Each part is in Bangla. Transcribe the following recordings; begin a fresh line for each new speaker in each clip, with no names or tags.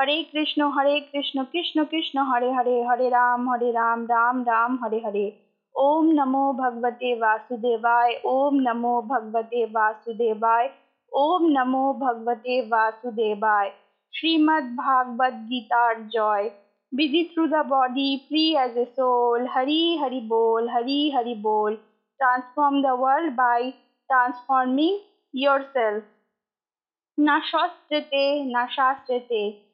हरे कृष्ण हरे कृष्ण कृष्ण कृष्ण, हरे हरे हरे राम हरे राम राम राम, हरे हरे ओम नमो भगवते वासुदेवाय, ओम नमो भगवते वासुदेवाय, ओम नमो भगवते वासुदेवाय Shrimad Bhagavat guitar joy busy through the body free as a soul Hari Hari बोल, हरी हरि बोल transform the world by transforming yourself. Na न na shastrate.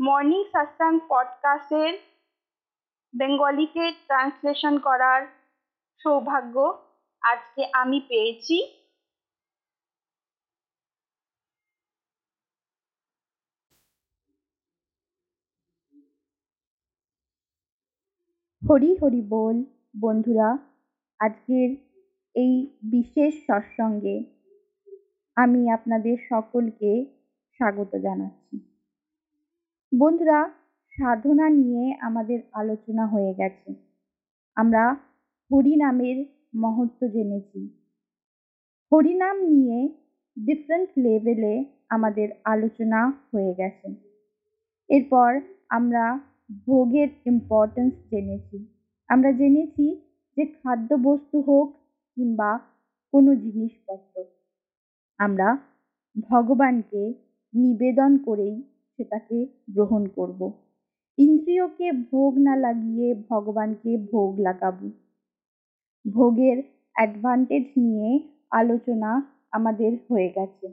Morning Shashank পডকাস্টের বেঙ্গলিতে translation করার সৌভাগ্য আজকে আমি পেয়েছি।
হরি হরি বল বন্ধুরা, আজকের এই বিশেষ সৎসঙ্গে আমি আপনাদের সকলকে স্বাগত জানাচ্ছি। বন্ধুরা, সাধনা নিয়ে আমাদের আলোচনা হয়ে গেছে। আমরা হরিনামের মহত্ব জেনেছি। হরিনাম নিয়ে ডিফারেন্ট লেভেলে আমাদের আলোচনা হয়ে গেছে। এরপর আমরা ভোগের ইম্পর্টেন্স জেনেছি। আমরা জেনেছি যে খাদ্যবস্তু হোক কিংবা কোনো জিনিসপত্র। আমরা ভগবানকে নিবেদন করেই সেটাকে গ্রহণ করব। ইন্দ্রিয়কে ভোগ না লাগিয়ে ভগবানকে ভোগ লাগাবো। ভোগের অ্যাডভান্টেজ নিয়ে আলোচনা আমাদের হয়ে গেছে।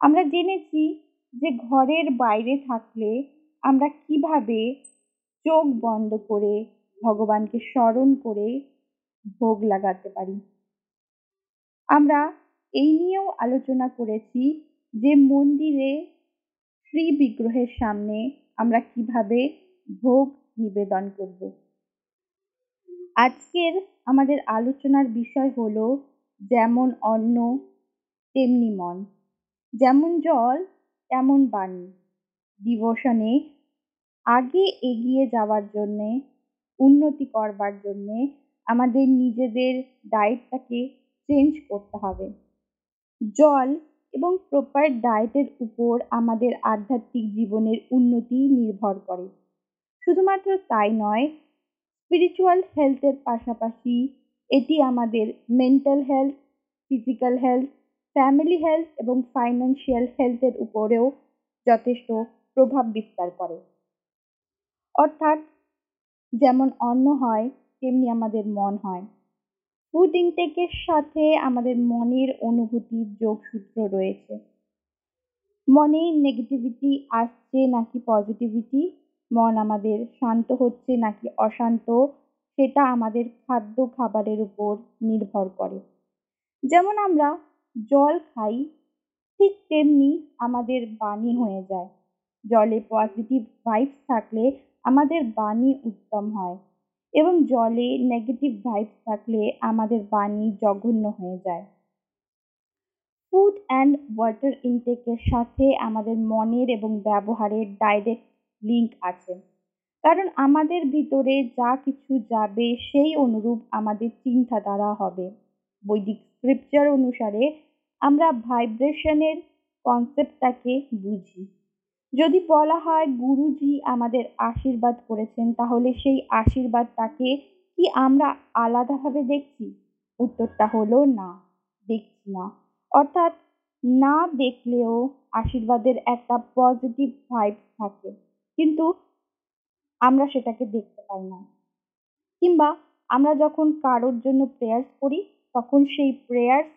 আমরা জেনেছি যে ঘরের বাইরে থাকলে আমরা কীভাবে চোখ বন্ধ করে ভগবানকে স্মরণ করে ভোগ লাগাতে পারি। আমরা এই নিয়েও আলোচনা করেছি যে মন্দিরে শ্রী বিগ্রহের সামনে আমরা কীভাবে ভোগ নিবেদন করব? আজকের আমাদের আলোচনার বিষয় হল যেমন অন্ন, তেমনি মন। যেমন জল, তেমন বাণী। ডিভোশনে আগে এগিয়ে যাওয়ার জন্যে, উন্নতি করবার জন্যে আমাদের নিজেদের ডায়েটটাকে চেঞ্জ করতে হবে। জল এবং প্রপার ডায়েটের উপর আমাদের আধ্যাত্মিক জীবনের উন্নতি নির্ভর করে। শুধুমাত্র তাই নয় স্পিরিচুয়াল হেলথের পাশাপাশি এটি আমাদের mental health physical health family health এবং ফাইন্যান্সিয়াল হেলথের উপরেও যথেষ্ট প্রভাব বিস্তার করে। অর্থাৎ যেমন অন্ন হয়, তেমনি আমাদের মন হয়। ফুড ইনটেকের সাথে আমাদের মনের অনুভূতির যোগসূত্র রয়েছে। মনে নেগেটিভিটি আসছে নাকি পজিটিভিটি মন আমাদের শান্ত হচ্ছে নাকি অশান্ত? সেটা আমাদের খাদ্য খাবারের উপর নির্ভর করে। যেমন আমরা জল খাই, ঠিক তেমনি আমাদের বাণী হয়ে যায়। জলে পজিটিভ ভাইবস থাকলে আমাদের বাণী উত্তম হয়। এবং জলে নেগেটিভ ভাইবস থাকলে আমাদের বাণী জঘন্য হয়ে যায়। ফুড অ্যান্ড ওয়াটার ইনটেকের সাথে আমাদের মনের এবং ব্যবহারের ডাইরেক্ট লিঙ্ক আছে। কারণ আমাদের ভিতরে যা কিছু যাবে সেই অনুরূপ আমাদের চিন্তাধারা হবে। বৈদিক স্ক্রিপচার অনুসারে আমরা ভাইব্রেশনের কনসেপ্টটাকে বুঝি। যদি বলা হয় গুরুজি আমাদের আশীর্বাদ করেছেন, তাহলে সেই আশীর্বাদটাকে কি আমরা আলাদাভাবে দেখছি? উত্তরটা হলো না, দেখছি না। অর্থাৎ না দেখলেও আশীর্বাদের একটা পজিটিভ ভাইব থাকে, কিন্তু আমরা সেটাকে দেখতে পাই না। কিংবা আমরা যখন কারোর জন্য প্রেয়ার্স করি, তখন সেই প্রেয়ার্স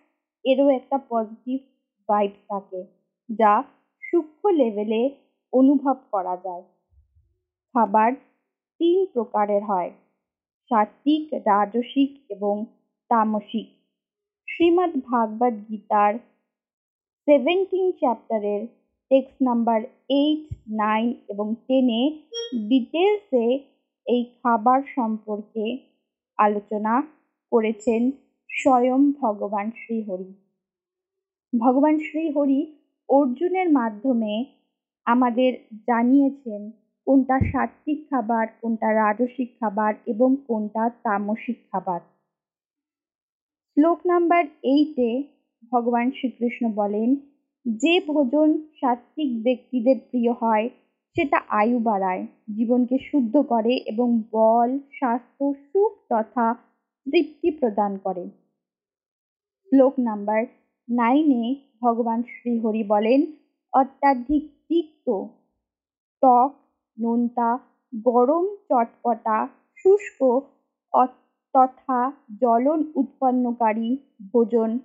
এরও একটা পজিটিভ ভাইব থাকে, যা সূক্ষ্ম লেভেলে অনুভব করা যায়। খাবার তিন প্রকারের হয়, সাত্বিক, রাজসিক এবং তামসিক। শ্রীমদ্ ভাগবত গীতার সেভেন্টিন চ্যাপ্টারের টেক্সট নাম্বার এইট নাইন এবং টেনে ডিটেলসে এই খাবার সম্পর্কে আলোচনা করেছেন স্বয়ং ভগবান শ্রীহরি। ভগবান শ্রীহরি অর্জুনের মাধ্যমে আমাদের জানিয়েছেন কোনটা সাত্বিক খাবার, কোনটা রাজসিক খাবার এবং কোনটা তামসিক খাবার। শ্লোক নাম্বার এইটে ভগবান শ্রীকৃষ্ণ বলেন, যে ভোজন সাত্বিক ব্যক্তিদের প্রিয় হয়, সেটা আয়ু বাড়ায়, জীবনকে শুদ্ধ করে এবং বল, স্বাস্থ্য, সুখ তথা তৃপ্তি প্রদান করে। শ্লোক নাম্বার নাইনে ভগবান শ্রীহরি বলেন, অত্যাধিক তিক্ত। টক, নোনতা, গরম চটপটা, শুষ্ক তথা জ্বলন উৎপন্নকারী ভোজন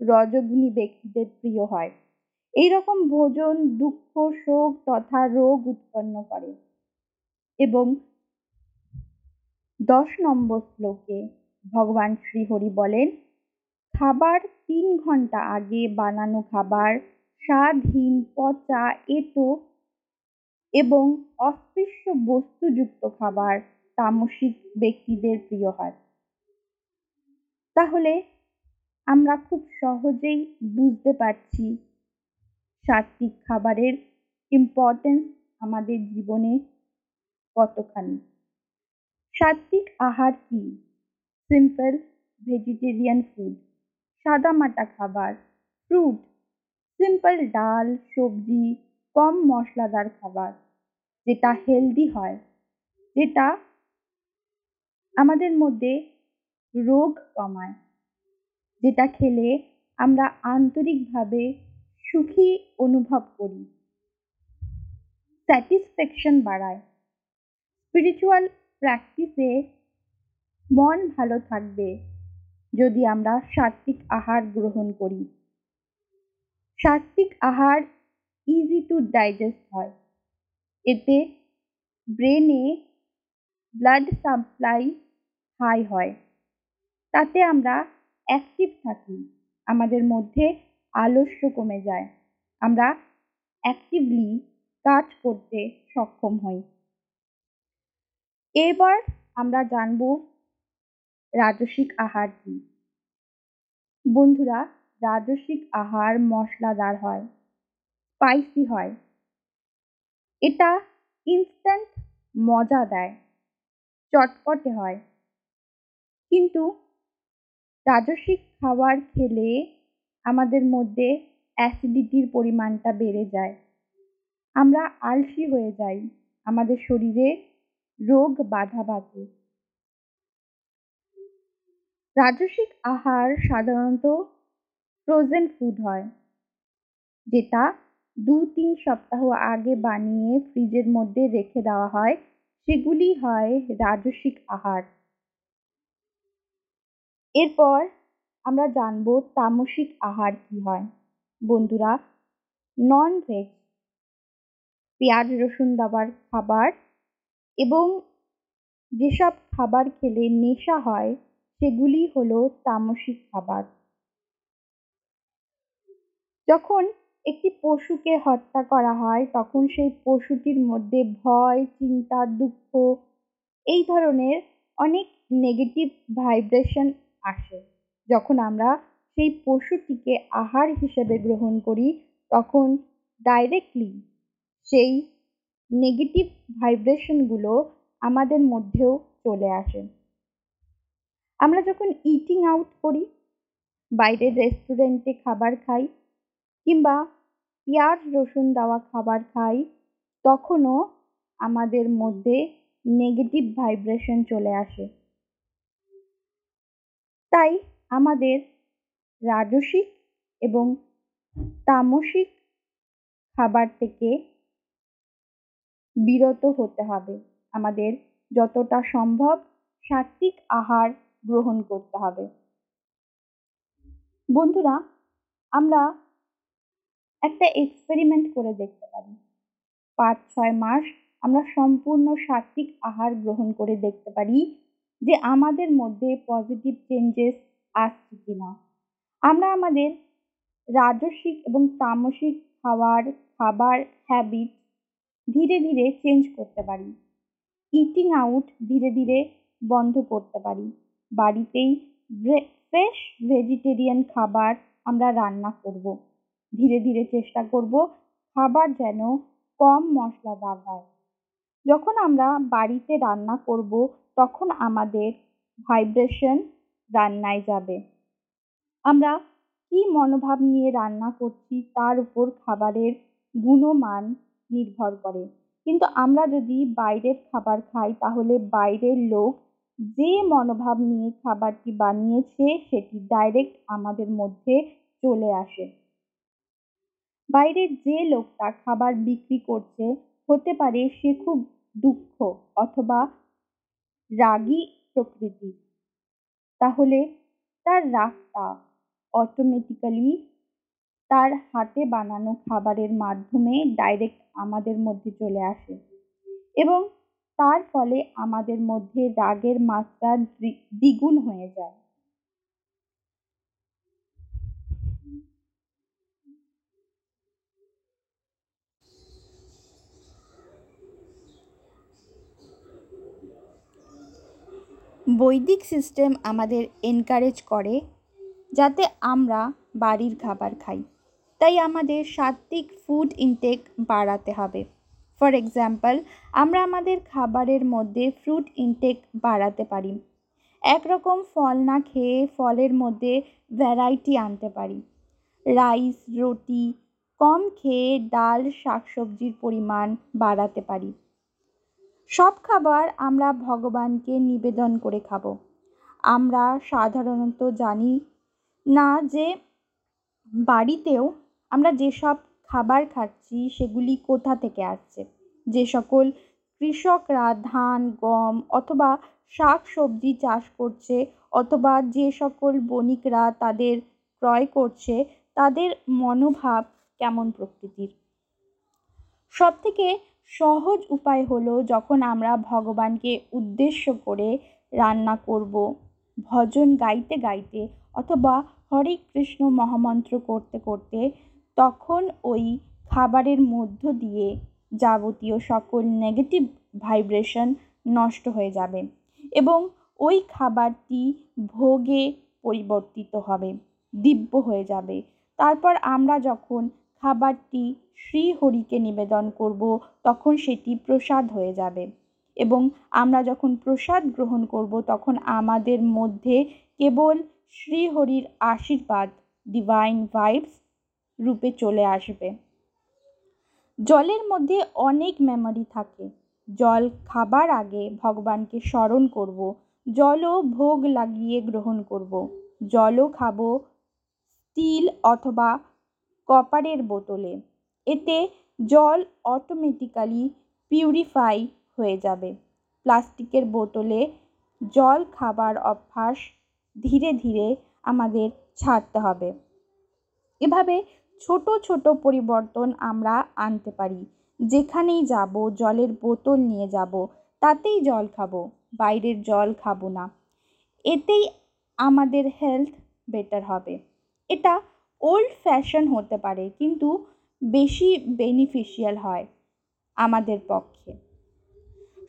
রজগুণী ব্যক্তিদের প্রিয় হয়। এই রকম ভোজন দুঃখ, শোক তথা রোগ উৎপন্ন করে। এবং দশ নম্বর শ্লোকে ভগবান শ্রীহরি বলেন, খাবার তিন ঘণ্টা আগে বানানো খাবার স্বাদহীন পচা, এঁটো এবং অস্পৃশ্য বস্তুযুক্ত খাবার তামসিক ব্যক্তিদের প্রিয় হয়। তাহলে আমরা খুব সহজেই বুঝতে পারছি সাত্বিক খাবারের ইম্পর্টেন্স আমাদের জীবনে কতখানি। সাত্বিক আহার কি? সিম্পল ভেজিটেরিয়ান ফুড সাদামাটা খাবার ফ্রুট সিম্পল ডাল, সবজি, কম মশলাদার খাবার, যেটা হেলদি হয়, যেটা আমাদের মধ্যে রোগ কমায়, যেটা খেলে আমরা আন্তরিকভাবে সুখী অনুভব করি। স্যাটিসফ্যাকশন বাড়ায়। স্পিরিচুয়াল প্র্যাকটিসে মন ভালো থাকবে যদি আমরা সাত্বিক আহার গ্রহণ করি। সাত্বিক আহার ইজি টু ডাইজেস্ট হয়। এতে ব্রেনে ব্লাড সাপ্লাই হাই হয়। তাতে আমরা অ্যাক্টিভ থাকি। আমাদের মধ্যে আলস্য কমে যায়। আমরা অ্যাক্টিভলি কাজ করতে সক্ষম হই। এবার আমরা জানব রাজসিক আহার কি। বন্ধুরা রাজসিক আহার মশলাদার হয় স্পাইসি হয়। এটা ইনস্ট্যান্ট মজা দেয়, চটপটে হয়। কিন্তু রাজসিক খাবার খেলে আমাদের মধ্যে অ্যাসিডিটির পরিমাণটা বেড়ে যায়। আমরা আলসি হয়ে যাই, আমাদের শরীরে রোগ বাধা বাঁধে। রাজসিক আহার সাধারণত ফ্রোজেন ফুড হয়, যেটা দু তিন সপ্তাহ আগে বানিয়ে ফ্রিজের মধ্যে রেখে দেওয়া হয়। সেগুলি হয় রাজসিক আহার। এরপর আমরা জানব তামসিক আহার কি হয়। বন্ধুরা নন ভেজ পেঁয়াজ রসুন দাবার খাবার এবং যেসব খাবার খেলে নেশা হয়, সেগুলি হলো তামসিক খাবার। যখন একটি পশুকে হত্যা করা হয়, তখন সেই পশুটির মধ্যে ভয়, চিন্তা, দুঃখ, এই ধরনের অনেক নেগেটিভ ভাইব্রেশন আসে। যখন আমরা সেই পশুটিকে আহার হিসেবে গ্রহণ করি, তখন ডাইরেক্টলি সেই নেগেটিভ ভাইব্রেশনগুলো আমাদের মধ্যেও চলে আসে। আমরা যখন ইটিং আউট করি, বাইরের রেস্টুরেন্টে খাবার খাই কিংবা পেঁয়াজ, রসুন দেওয়া খাবার খাই, তখনও আমাদের মধ্যে নেগেটিভ ভাইব্রেশন চলে আসে। তাই আমাদের রাজসিক এবং তামসিক খাবার থেকে বিরত হতে হবে। আমাদের যতটা সম্ভব সাত্বিক আহার গ্রহণ করতে হবে। বন্ধুরা, আমরা একটা এক্সপেরিমেন্ট করে দেখতে পারি। পাঁচ, ছয় মাস আমরা সম্পূর্ণ সাত্বিক আহার গ্রহণ করে দেখতে পারি যে আমাদের মধ্যে পজিটিভ চেঞ্জেস আসছে কিনা। আমরা আমাদের রাজসিক এবং তামসিক খাওয়ার, খাবার হ্যাবিট ধীরে ধীরে চেঞ্জ করতে পারি। ইটিং আউট ধীরে ধীরে বন্ধ করতে পারি। বাড়িতেই ফ্রেশ ভেজিটেরিয়ান খাবার আমরা রান্না করব। ধীরে ধীরে চেষ্টা করব খাবার যেন কম মশলাদার হয়। যখন আমরা বাড়িতে রান্না করব, তখন আমাদের ভাইব্রেশন রান্নায় যাবে। আমরা কি মনোভাব নিয়ে রান্না করছি তার উপর খাবারের গুণমান নির্ভর করে। কিন্তু আমরা যদি বাইরের খাবার খাই, তাহলে বাইরের লোক যে মনোভাব নিয়ে খাবারটি বানিয়েছে, সেটি ডাইরেক্ট আমাদের মধ্যে চলে আসে। বাইরে যে লোকটা খাবার বিক্রি করছে, হতে পারে সে খুব দুঃখ অথবা রাগী প্রকৃতির তাহলে তার রাগটা অটোমেটিক্যালি তার হাতে বানানো খাবারের মাধ্যমে ডাইরেক্ট আমাদের মধ্যে চলে আসে এবং তার ফলে আমাদের মধ্যে রাগের মাত্রা দ্বিগুণ হয়ে যায়। বৈদিক সিস্টেম আমাদের এনকারেজ করে যাতে আমরা বাড়ির খাবার খাই। তাই আমাদের সাত্বিক ফুড ইনটেক বাড়াতে হবে। ফর এক্সাম্পল আমরা আমাদের খাবারের মধ্যে ফ্রুট ইনটেক বাড়াতে পারি। একরকম ফল না খেয়ে ফলের মধ্যে ভ্যারাইটি আনতে পারি। রাইস রুটি, কম খেয়ে ডাল, শাকসবজির পরিমাণ বাড়াতে পারি। সব খাবার আমরা ভগবানকে নিবেদন করে খাব। আমরা সাধারণত জানি না যে বাড়িতেও আমরা যেসব খাবার খাচ্ছি সেগুলি কোথা থেকে আসছে। যে সকল কৃষকরা ধান, গম অথবা শাক সবজি চাষ করছে অথবা যে সকল বণিকরা তাদের ক্রয় করছে, তাদের মনোভাব কেমন প্রকৃতির? সব থেকে সহজ উপায় হলো যখন আমরা ভগবানকে উদ্দেশ্য করে রান্না করব, ভজন গাইতে গাইতে অথবা হরে কৃষ্ণ মহামন্ত্র করতে করতে, তখন ওই খাবারের মধ্য দিয়ে যাবতীয় সকল নেগেটিভ ভাইব্রেশন নষ্ট হয়ে যাবে এবং ওই খাবারটি ভোগে পরিবর্তিত হবে, দিব্য হয়ে যাবে। তারপর আমরা যখন খাবারটি শ্রীহরিকে নিবেদন করব, তখন সেটি প্রসাদ হয়ে যাবে। এবং আমরা যখন প্রসাদ গ্রহণ করব, তখন আমাদের মধ্যে কেবল শ্রীহরির আশীর্বাদ ডিভাইন ভাইবস রূপে চলে আসবে। জলের মধ্যে অনেক মেমোরি থাকে। জল খাবার আগে ভগবানকে স্মরণ করব, জলও ভোগ লাগিয়ে গ্রহণ করব। জলও খাব স্টিল অথবা কপারের বোতলে। এতে জল অটোমেটিক্যালি পিউরিফাই হয়ে যাবে। প্লাস্টিকের বোতলে জল খাবার অভ্যাস ধীরে ধীরে আমাদের ছাড়তে হবে। এভাবে ছোট ছোট পরিবর্তন আমরা আনতে পারি। যেখানেই যাব, জলের বোতল নিয়ে যাব, তাতেই জল খাব, বাইরের জল খাব না। এতেই আমাদের হেলথ বেটার হবে। এটা ওল্ড ফ্যাশন হতে পারে, কিন্তু বেশি বেনিফিশিয়াল হয় আমাদের পক্ষে।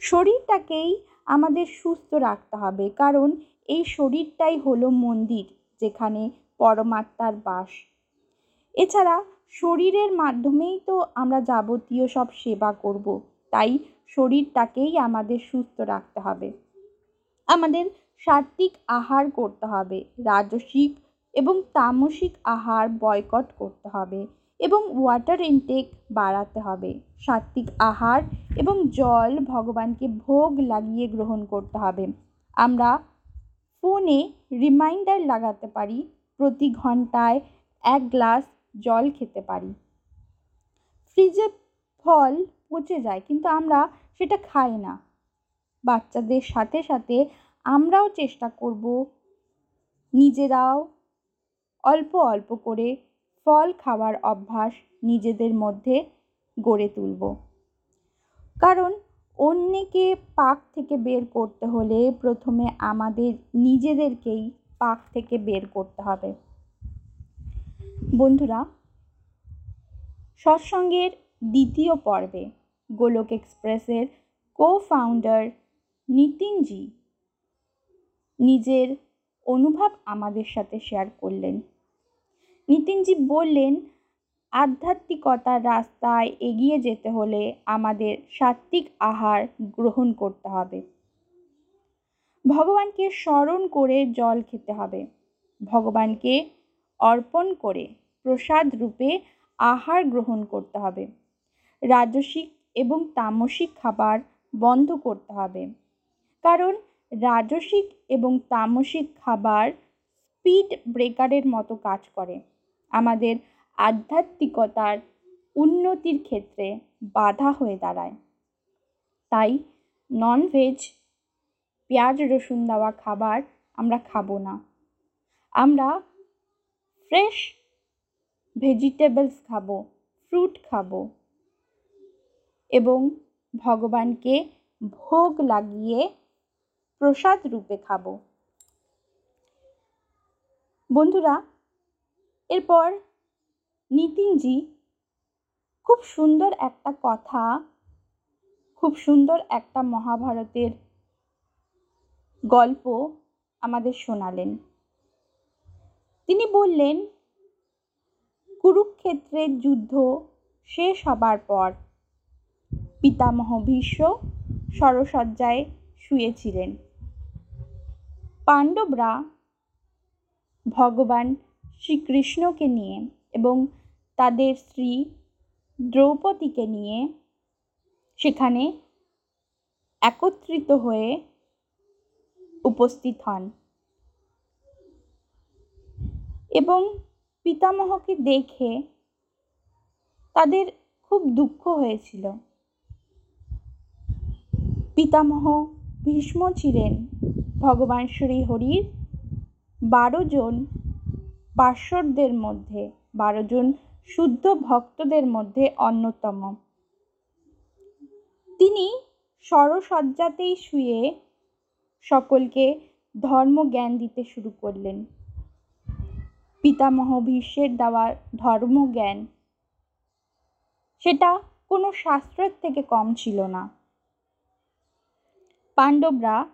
শরীরটাকেই আমাদের সুস্থ রাখতে হবে, কারণ এই শরীরটাই হলো মন্দির, যেখানে পরমাত্মার বাস। এছাড়া শরীরের মাধ্যমেই তো আমরা যাবতীয় সব সেবা করব, তাই শরীরটাকেই আমাদের সুস্থ রাখতে হবে। আমাদের সাত্বিক আহার করতে হবে, রাজসিক এবং তামসিক আহার বয়কট করতে হবে এবং ওয়াটার ইনটেক বাড়াতে হবে। সাত্বিক আহার এবং জল ভগবানকে ভোগ লাগিয়ে গ্রহণ করতে হবে। আমরা ফোনে রিমাইন্ডার লাগাতে পারি, প্রতি ঘন্টায় এক গ্লাস জল খেতে পারি। ফ্রিজে ফল পচে যায় কিন্তু আমরা সেটা খাই না। বাচ্চাদের সাথে সাথে আমরাও চেষ্টা করব নিজেরাও অল্প অল্প করে ফল খাওয়ার অভ্যাস নিজেদের মধ্যে গড়ে তুলব। কারণ অন্যকে পাক থেকে বের করতে হলে প্রথমে আমাদের নিজেদেরকেই পাক থেকে বের করতে হবে। বন্ধুরা, সৎসঙ্গের দ্বিতীয় পর্বে গোলক এক্সপ্রেসের কো ফাউন্ডার নিতিনজি নিজের অনুভব আমাদের সাথে শেয়ার করলেন। নিতিনজি বললেন, আধ্যাত্মিকতার রাস্তায় এগিয়ে যেতে হলে আমাদের সাত্ত্বিক আহার গ্রহণ করতে হবে। ভগবানকে স্মরণ করে জল খেতে হবে। ভগবানকে অর্পণ করে প্রসাদ রূপে আহার গ্রহণ করতে হবে। রাজসিক এবং তামসিক খাবার বন্ধ করতে হবে। কারণ রাজসিক এবং তামসিক খাবার স্পিড ব্রেকারের মতো কাজ করে। আমাদের আধ্যাত্মিকতার উন্নতির ক্ষেত্রে বাধা হয়ে দাঁড়ায়। তাই ননভেজ পেঁয়াজ রসুন দেওয়া খাবার আমরা খাব না। আমরা ফ্রেশ ভেজিটেবলস খাব ফ্রুট খাব এবং ভগবানকে ভোগ লাগিয়ে প্রসাদ রূপে খাব। বন্ধুরা এরপর নিতিনজি খুব সুন্দর একটা কথা, খুব সুন্দর একটা মহাভারতের গল্প আমাদের শোনালেন। তিনি বললেন, কুরুক্ষেত্রের যুদ্ধ শেষ হবার পর পিতামহ ভীষ্ম সরসজ্জায় শুয়েছিলেন। পাণ্ডবরা ভগবান শ্রীকৃষ্ণকে নিয়ে এবং তাদের স্ত্রী দ্রৌপদীকে নিয়ে সেখানে একত্রিত হয়ে উপস্থিত হন। এবং পিতামহকে দেখে তাদের খুব দুঃখ হয়েছিল। পিতামহ ভীষ্ম ছিলেন। ভগবান শ্রীহরির বারো জন পার্শ্বদের মধ্যে, বারো জন শুদ্ধ ভক্তদের মধ্যে অন্যতম। তিনি সরসজ্জাতেই শুয়ে সকলকে ধর্মজ্ঞান দিতে শুরু করলেন। পিতামহ ভীষ্মের দেওয়া ধর্মজ্ঞান, সেটা কোনো শাস্ত্রের থেকে কম ছিল না। পাণ্ডবরা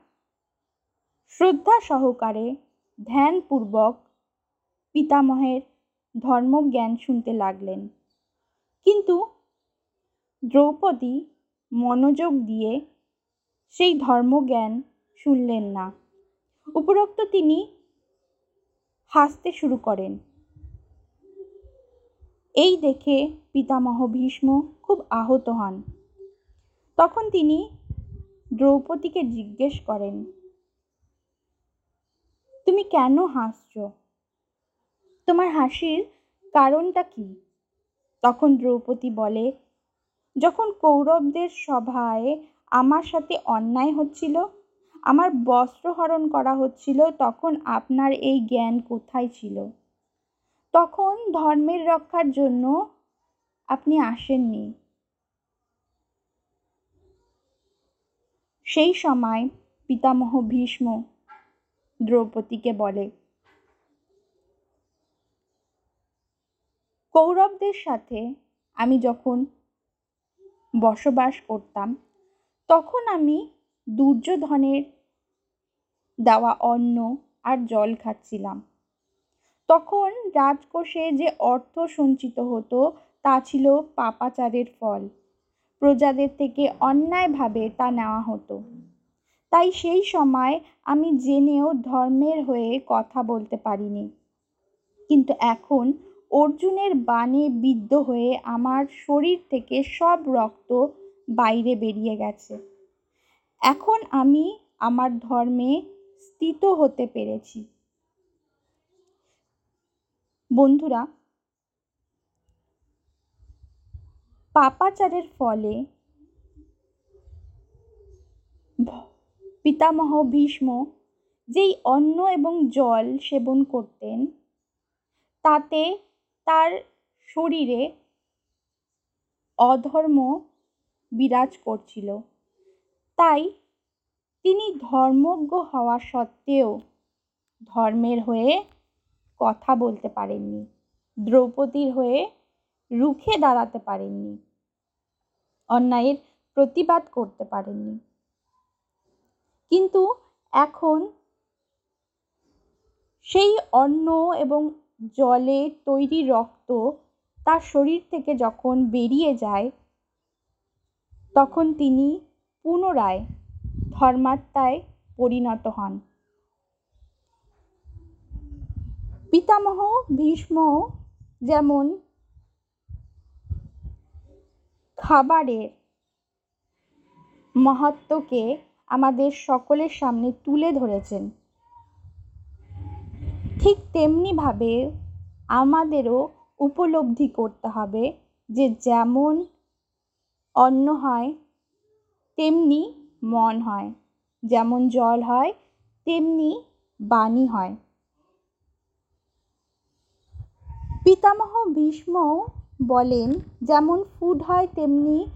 শ্রদ্ধা সহকারে ধ্যানপূর্বক পিতামহের ধর্মজ্ঞান শুনতে লাগলেন। কিন্তু দ্রৌপদী মনোযোগ দিয়ে সেই ধর্মজ্ঞান শুনলেন না। উপরোক্ত তিনি হাসতে শুরু করেন। এই দেখে পিতামহ ভীষ্ম খুব আহত হন। তখন তিনি দ্রৌপদীকে জিজ্ঞেস করেন, তুমি কেন হাসছ? তোমার হাসির কারণটা কি? তখন দ্রৌপদী বলে, যখন কৌরবদের সভায় আমার সাথে অন্যায় হচ্ছিল, আমার বস্ত্র হরণ করা হচ্ছিল, তখন আপনার এই জ্ঞান কোথায় ছিল? তখন ধর্মের রক্ষার জন্য আপনি আসেননি। সেই সময় পিতামহ ভীষ্ম দ্রৌপদীকে বলে কৌরবদের সাথে আমি যখন বসবাস করতাম, তখন আমি দুর্যোধনের দেওয়া অন্ন আর জল খাচ্ছিলাম। তখন রাজকোষে যে অর্থ সঞ্চিত হতো, তা ছিল পাপাচারের ফল। প্রজাদের থেকে অন্যায়ভাবে তা নেওয়া হতো। তাই সেই সময় আমি জেনেও ধর্মের হয়ে কথা বলতে পারিনি। কিন্তু এখন অর্জুনের বাণে বিদ্ধ হয়ে আমার শরীর থেকে সব রক্ত বাইরে বেরিয়ে গেছে। এখন আমি আমার ধর্মে স্থিত হতে পেরেছি। বন্ধুরা, পাপাচারের ফলে পিতামহ ভীষ্ম যেই অন্ন এবং জল সেবন করতেন, তাতে তার শরীরে অধর্ম বিরাজ করছিল। তাই তিনি ধর্মজ্ঞ হওয়া সত্ত্বেও ধর্মের হয়ে কথা বলতে পারেননি, দ্রৌপদীর হয়ে রুখে দাঁড়াতে পারেননি, অন্যায়ের প্রতিবাদ করতে পারেননি। কিন্তু এখন সেই অন্ন এবং জলে তৈরি রক্ত তার শরীর থেকে যখন বেরিয়ে যায়, তখন তিনি পুনরায় ধর্মাত্মায় পরিণত হন। পিতামহ ভীষ্ম যেমন খাবারের মাহাত্ম্যকে আমাদের সকলের সামনে তুলে ধরেছেন ঠিক তেমনিভাবে আমাদেরও উপলব্ধি করতে হবে যে যেমন অন্ন হয়, তেমনি মন হয়। যেমন জল হয়, তেমনি বাণী হয়। পিতামহ ভীষ্ম বলেন, যেমন ফুড হয়, তেমনি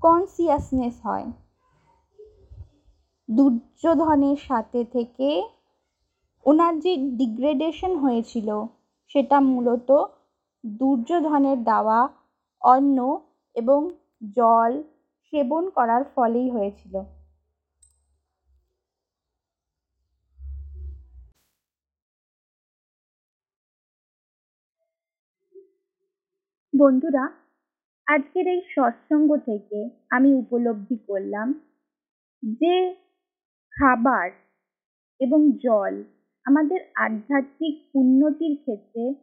কনসিয়াসনেস হয়। দুর্যোধনের সাথে থেকে ওনার যে ডিগ্রেডেশন হয়েছিল, সেটা মূলত দুর্যোধনের দেওয়া অন্ন এবং জল সেবন করার ফলেই হয়েছিল। বন্ধুরা, আজকের এই সৎসঙ্গ থেকে আমি উপলব্ধি করলাম যে খাবার এবং জল আমাদের আধ্যাত্মিক উন্নতির ক্ষেত্রে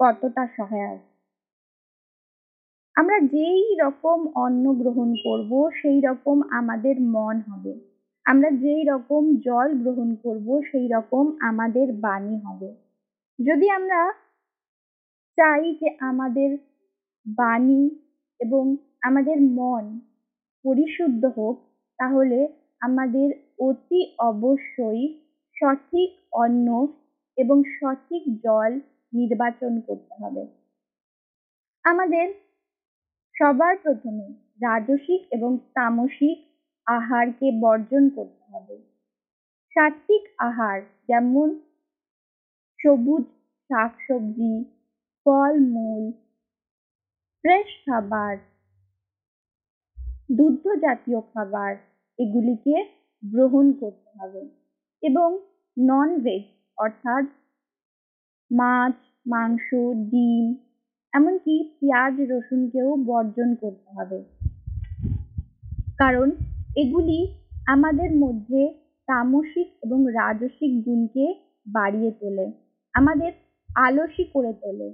কতটা সহায়ক? আমরা যেই রকম অন্ন গ্রহণ করব, সেই রকম আমাদের মন হবে। আমরা যেই রকম জল গ্রহণ করব, সেই রকম আমাদের বাণী হবে। যদি আমরা চাই যে আমাদের বাণী এবং আমাদের মন পরিশুদ্ধ হোক, তাহলে আমাদের অতি অবশ্যই সঠিক অন্ন এবং সঠিক জল নির্বাচন করতে হবে। আমাদের সবার প্রথমে রাজসিক এবং তামসিক আহারকে বর্জন করতে হবে। সাত্বিক আহার যেমন সবুজ শাকসবজি, ফলমূল ফ্রেশ খাবার দুগ্ধ জাতীয় খাবার, এগুলিকে গ্রহণ করতে হবে এবং নন ভেজ অর্থাৎ মাছ, মাংস, ডিম, এমনকি পেঁয়াজ, রসুনকেও বর্জন করতে হবে। কারণ এগুলি আমাদের মধ্যে তামসিক এবং রাজসিক গুণকে বাড়িয়ে তোলে, আমাদের আলসী করে তোলে।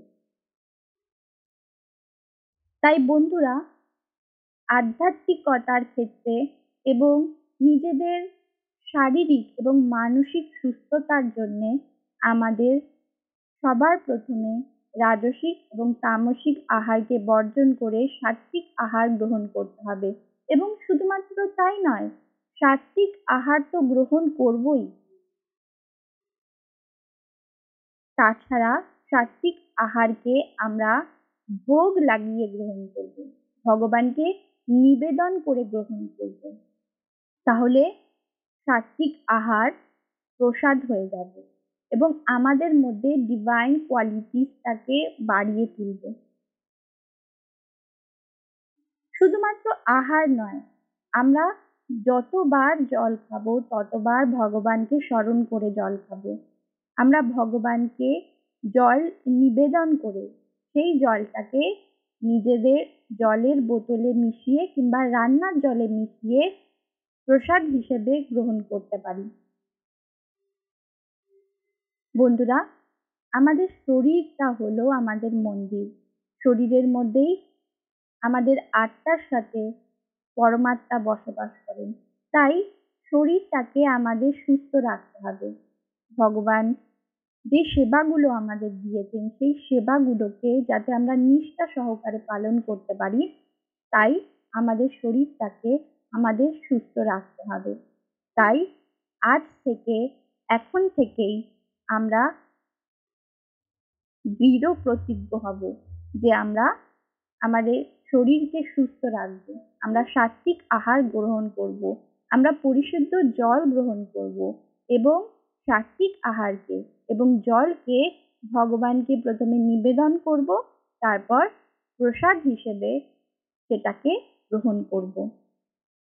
তাই বন্ধুরা, আধ্যাত্মিকতার ক্ষেত্রে এবং নিজেদের শারীরিক এবং মানসিক সুস্থতার জন্যে আমাদের সবার প্রথমে রাজসিক এবং তামসিক আহারকে বর্জন করে সাত্বিক আহার গ্রহণ করতে হবে। এবং শুধুমাত্র তাই নয় সাত্বিক আহার তো গ্রহণ করবই। তাছাড়া সাত্বিক আহারকে আমরা ভোগ লাগিয়ে গ্রহণ করব, ভগবানকে নিবেদন করে গ্রহণ করব। তাহলে সাত্বিক আহার প্রসাদ হয়ে যাবে এবং আমাদের মধ্যে ডিভাইন কোয়ালিটিসটাকে বাড়িয়ে তুলবে। শুধুমাত্র আহার নয়, আমরা যতবার জল খাব, ততবার ভগবানকে স্মরণ করে জল খাব। আমরা ভগবানকে জল নিবেদন করে সেই জলটাকে নিজেদের জলের বোতলে মিশিয়ে কিংবা রান্নার জলে মিশিয়ে প্রসাদ হিসেবে গ্রহণ করতে পারি। বন্ধুরা, আমাদের শরীরটা হলো আমাদের মন্দির। শরীরের মধ্যেই আমাদের আত্মার সাথে পরমাত্মা বসবাস করেন। তাই শরীরটাকে আমাদের সুস্থ রাখতে হবে। ভগবান যে সেবাগুলো আমাদের দিয়েছেন, সেই সেবাগুলোকে যাতে আমরা নিষ্ঠা সহকারে পালন করতে পারি, তাই আমাদের শরীরটাকে আমাদের সুস্থ রাখতে হবে। তাই
আজ থেকে, এখন থেকেই আমরা দৃঢ় প্রতিজ্ঞ হব যে আমরা আমাদের শরীরকে সুস্থ রাখব। আমরা সাত্বিক আহার গ্রহণ করব, আমরা পরিশুদ্ধ জল গ্রহণ করব এবং সাত্বিক আহারকে এবং জলকে ভগবানকে প্রথমে নিবেদন করব, তারপর প্রসাদ হিসেবে সেটাকে গ্রহণ করব।